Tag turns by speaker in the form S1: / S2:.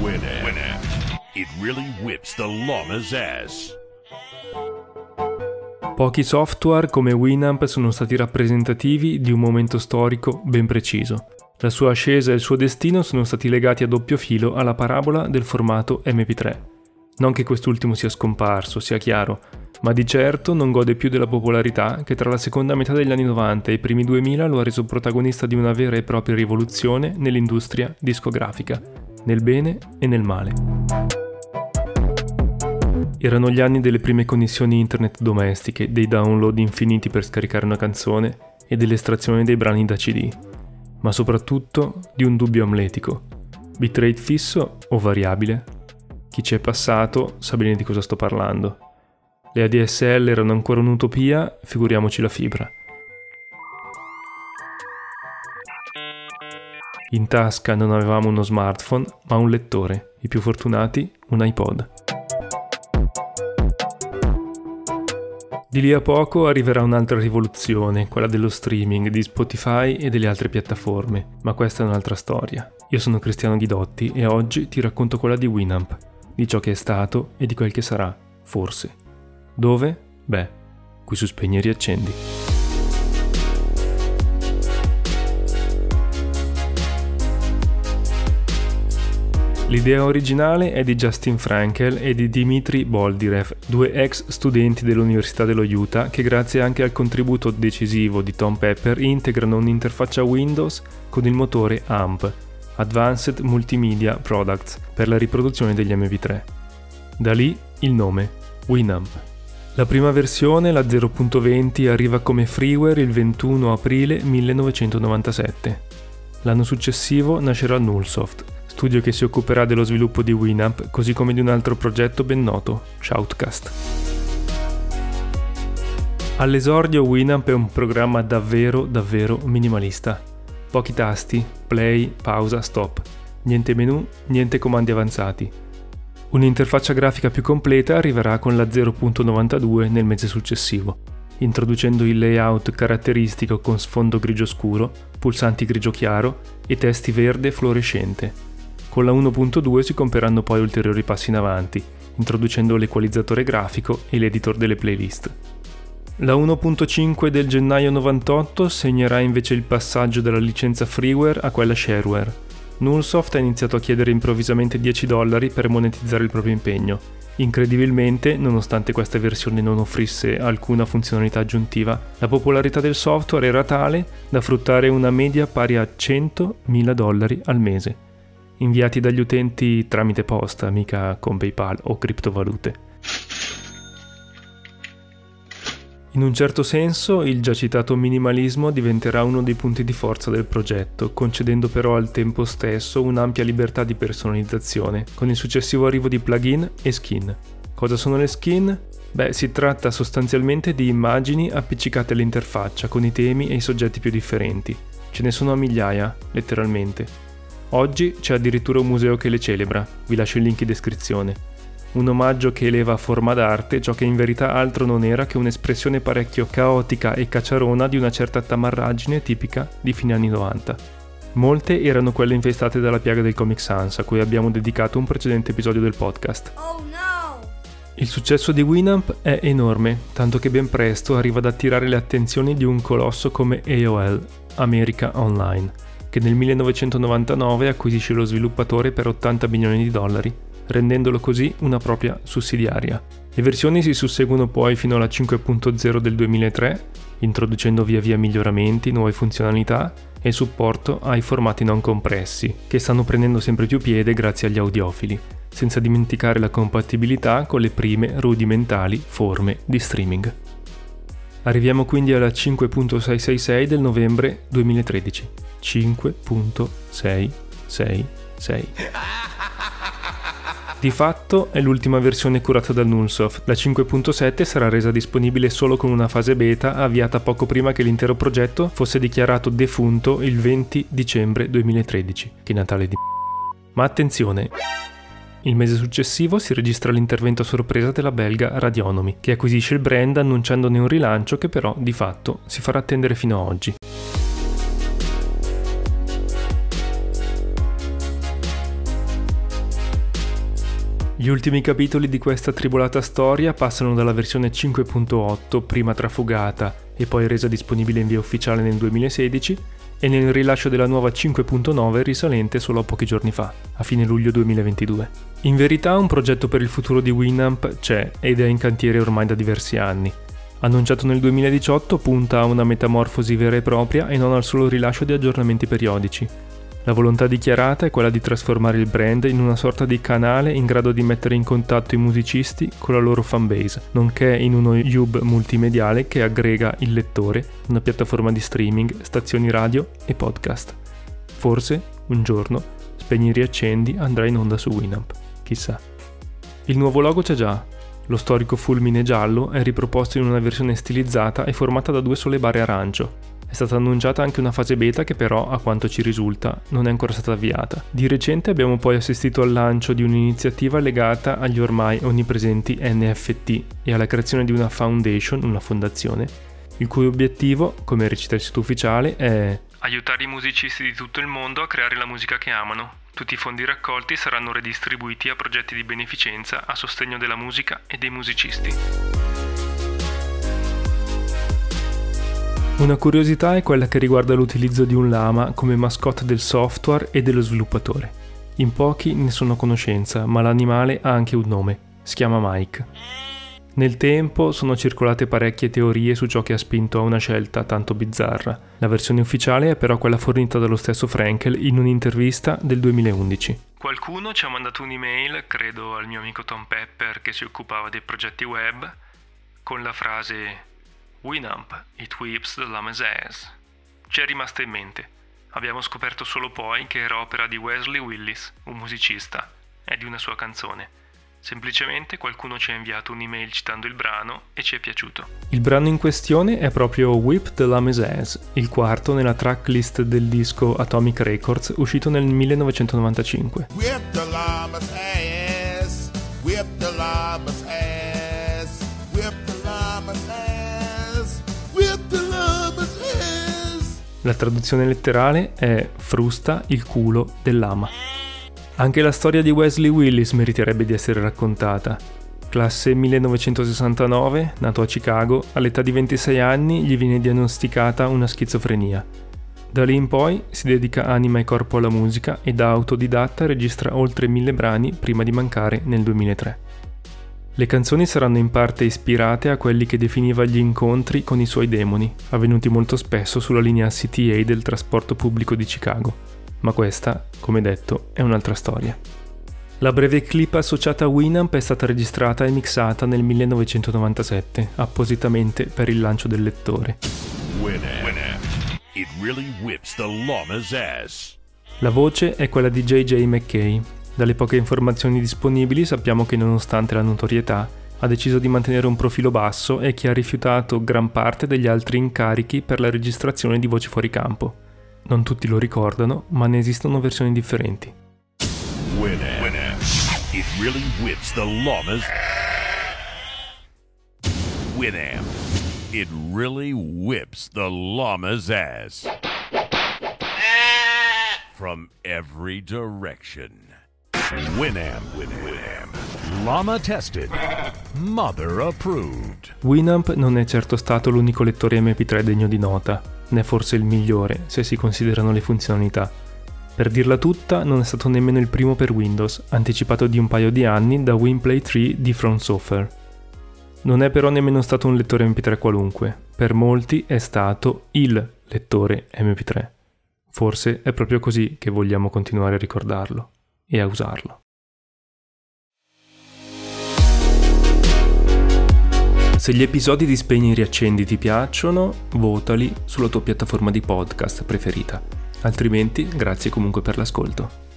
S1: Winamp. It really whips the llama's ass.
S2: Pochi software come Winamp sono stati rappresentativi di un momento storico ben preciso. La sua ascesa e il suo destino sono stati legati a doppio filo alla parabola del formato MP3. Non che quest'ultimo sia scomparso, sia chiaro, ma di certo non gode più della popolarità che tra la seconda metà degli anni 90 e i primi 2000 lo ha reso protagonista di una vera e propria rivoluzione nell'industria discografica, nel bene e nel male. Erano gli anni delle prime connessioni internet domestiche, dei download infiniti per scaricare una canzone e dell'estrazione dei brani da CD, ma soprattutto di un dubbio amletico. Bitrate fisso o variabile? Chi ci è passato sa bene di cosa sto parlando. Le ADSL erano ancora un'utopia, figuriamoci la fibra. In tasca non avevamo uno smartphone, ma un lettore, i più fortunati un iPod. Di lì a poco arriverà un'altra rivoluzione, quella dello streaming, di Spotify e delle altre piattaforme, ma questa è un'altra storia. Io sono Cristiano Ghidotti e oggi ti racconto quella di Winamp, di ciò che è stato e di quel che sarà, forse. Dove? Beh, qui su Spegni e Riaccendi. L'idea originale è di Justin Frankel e di Dmitry Boldirev, due ex studenti dell'Università dello Utah che grazie anche al contributo decisivo di Tom Pepper integrano un'interfaccia Windows con il motore AMP, Advanced Multimedia Products, per la riproduzione degli MP3. Da lì il nome, Winamp. La prima versione, la 0.20, arriva come freeware il 21 aprile 1997. L'anno successivo nascerà Nullsoft, studio che si occuperà dello sviluppo di Winamp, così come di un altro progetto ben noto, Shoutcast. All'esordio Winamp è un programma davvero davvero minimalista. Pochi tasti, play, pausa, stop. Niente menu, niente comandi avanzati. Un'interfaccia grafica più completa arriverà con la 0.92 nel mese successivo, introducendo il layout caratteristico con sfondo grigio scuro, pulsanti grigio chiaro e testi verde fluorescente. Con la 1.2 si compieranno poi ulteriori passi in avanti, introducendo l'equalizzatore grafico e l'editor delle playlist. La 1.5 del gennaio 98 segnerà invece il passaggio dalla licenza freeware a quella shareware, Nullsoft ha iniziato a chiedere improvvisamente 10 dollari per monetizzare il proprio impegno. Incredibilmente, nonostante questa versione non offrisse alcuna funzionalità aggiuntiva, la popolarità del software era tale da fruttare una media pari a 100.000 dollari al mese, inviati dagli utenti tramite posta, mica con PayPal o criptovalute. In un certo senso, il già citato minimalismo diventerà uno dei punti di forza del progetto, concedendo però al tempo stesso un'ampia libertà di personalizzazione, con il successivo arrivo di plugin e skin. Cosa sono le skin? Beh, si tratta sostanzialmente di immagini appiccicate all'interfaccia con i temi e i soggetti più differenti. Ce ne sono a migliaia, letteralmente. Oggi c'è addirittura un museo che le celebra, vi lascio il link in descrizione un omaggio che eleva a forma d'arte ciò che in verità altro non era che un'espressione parecchio caotica e cacciarona di una certa tamarragine tipica di fine anni 90. Molte erano quelle infestate dalla piaga del Comic Sans, a cui abbiamo dedicato un precedente episodio del podcast. Oh no! Il successo di Winamp è enorme, tanto che ben presto arriva ad attirare le attenzioni di un colosso come AOL, America Online, che nel 1999 acquisisce lo sviluppatore per 80 milioni di dollari rendendolo così una propria sussidiaria. Le versioni si susseguono poi fino alla 5.0 del 2003, introducendo via via miglioramenti, nuove funzionalità e supporto ai formati non compressi, che stanno prendendo sempre più piede grazie agli audiofili, senza dimenticare la compatibilità con le prime rudimentali forme di streaming. Arriviamo quindi alla 5.666 del novembre 2013. 5.666. Di fatto è l'ultima versione curata da Nullsoft. La 5.7 sarà resa disponibile solo con una fase beta avviata poco prima che l'intero progetto fosse dichiarato defunto il 20 dicembre 2013. Che Natale di Ma attenzione! Il mese successivo si registra l'intervento a sorpresa della belga Radionomy, che acquisisce il brand annunciandone un rilancio che però di fatto si farà attendere fino ad oggi. Gli ultimi capitoli di questa tribolata storia passano dalla versione 5.8, prima trafugata e poi resa disponibile in via ufficiale nel 2016, e nel rilascio della nuova 5.9 risalente solo a pochi giorni fa, a fine luglio 2022. In verità un progetto per il futuro di Winamp c'è ed è in cantiere ormai da diversi anni. Annunciato nel 2018 punta a una metamorfosi vera e propria e non al solo rilascio di aggiornamenti periodici, la volontà dichiarata è quella di trasformare il brand in una sorta di canale in grado di mettere in contatto i musicisti con la loro fanbase, nonché in uno hub multimediale che aggrega il lettore, una piattaforma di streaming, stazioni radio e podcast. Forse, un giorno, Spegni riaccendi andrà in onda su Winamp, chissà. Il nuovo logo c'è già. Lo storico fulmine giallo è riproposto in una versione stilizzata e formata da due sole barre arancio, è stata annunciata anche una fase beta che però, a quanto ci risulta, non è ancora stata avviata. Di recente abbiamo poi assistito al lancio di un'iniziativa legata agli ormai onnipresenti NFT e alla creazione di una foundation, una fondazione, il cui obiettivo, come recita il sito ufficiale, è aiutare i musicisti di tutto il mondo a creare la musica che amano. Tutti i fondi raccolti saranno redistribuiti a progetti di beneficenza a sostegno della musica e dei musicisti. Una curiosità è quella che riguarda l'utilizzo di un lama come mascotte del software e dello sviluppatore. In pochi ne sono a conoscenza, ma l'animale ha anche un nome, si chiama Mike. Nel tempo sono circolate parecchie teorie su ciò che ha spinto a una scelta tanto bizzarra. La versione ufficiale è però quella fornita dallo stesso Frankel in un'intervista del 2011. Qualcuno ci ha mandato un'email, credo al mio amico Tom Pepper che si occupava dei progetti web, con la frase Winamp, It Whips the Lame's Ass. Ci è rimasta in mente. Abbiamo scoperto solo poi che era opera di Wesley Willis, un musicista, e di una sua canzone. Semplicemente qualcuno ci ha inviato un'email citando il brano e ci è piaciuto. Il brano in questione è proprio Whip the Lame's Ass, il quarto nella tracklist del disco Atomic Records uscito nel 1995. Whip the llama's La traduzione letterale è frusta il culo dell'ama. Anche la storia di Wesley Willis meriterebbe di essere raccontata. Classe 1969, nato a Chicago, all'età di 26 anni gli viene diagnosticata una schizofrenia. Da lì in poi si dedica anima e corpo alla musica e da autodidatta registra oltre mille brani prima di mancare nel 2003. Le canzoni saranno in parte ispirate a quelli che definiva gli incontri con i suoi demoni, avvenuti molto spesso sulla linea CTA del trasporto pubblico di Chicago. Ma questa, come detto, è un'altra storia. La breve clip associata a Winamp è stata registrata e mixata nel 1997, appositamente per il lancio del lettore. La voce è quella di JJ McKay, dalle poche informazioni disponibili sappiamo che nonostante la notorietà ha deciso di mantenere un profilo basso e che ha rifiutato gran parte degli altri incarichi per la registrazione di voci fuori campo. Non tutti lo ricordano, ma ne esistono versioni differenti. Winamp. It really. Winamp. It really whips the llama's ass. From every direction. Winamp, Winamp. Llama tested. Mother approved. Winamp non è certo stato l'unico lettore MP3 degno di nota, né forse il migliore se si considerano le funzionalità. Per dirla tutta, non è stato nemmeno il primo per Windows, anticipato di un paio di anni da WinPlay 3 di From Software. Non è però nemmeno stato un lettore MP3 qualunque, per molti è stato il lettore MP3. Forse è proprio così che vogliamo continuare a ricordarlo e a usarlo. Se gli episodi di Spegni e Riaccendi ti piacciono, votali sulla tua piattaforma di podcast preferita. Altrimenti, grazie comunque per l'ascolto.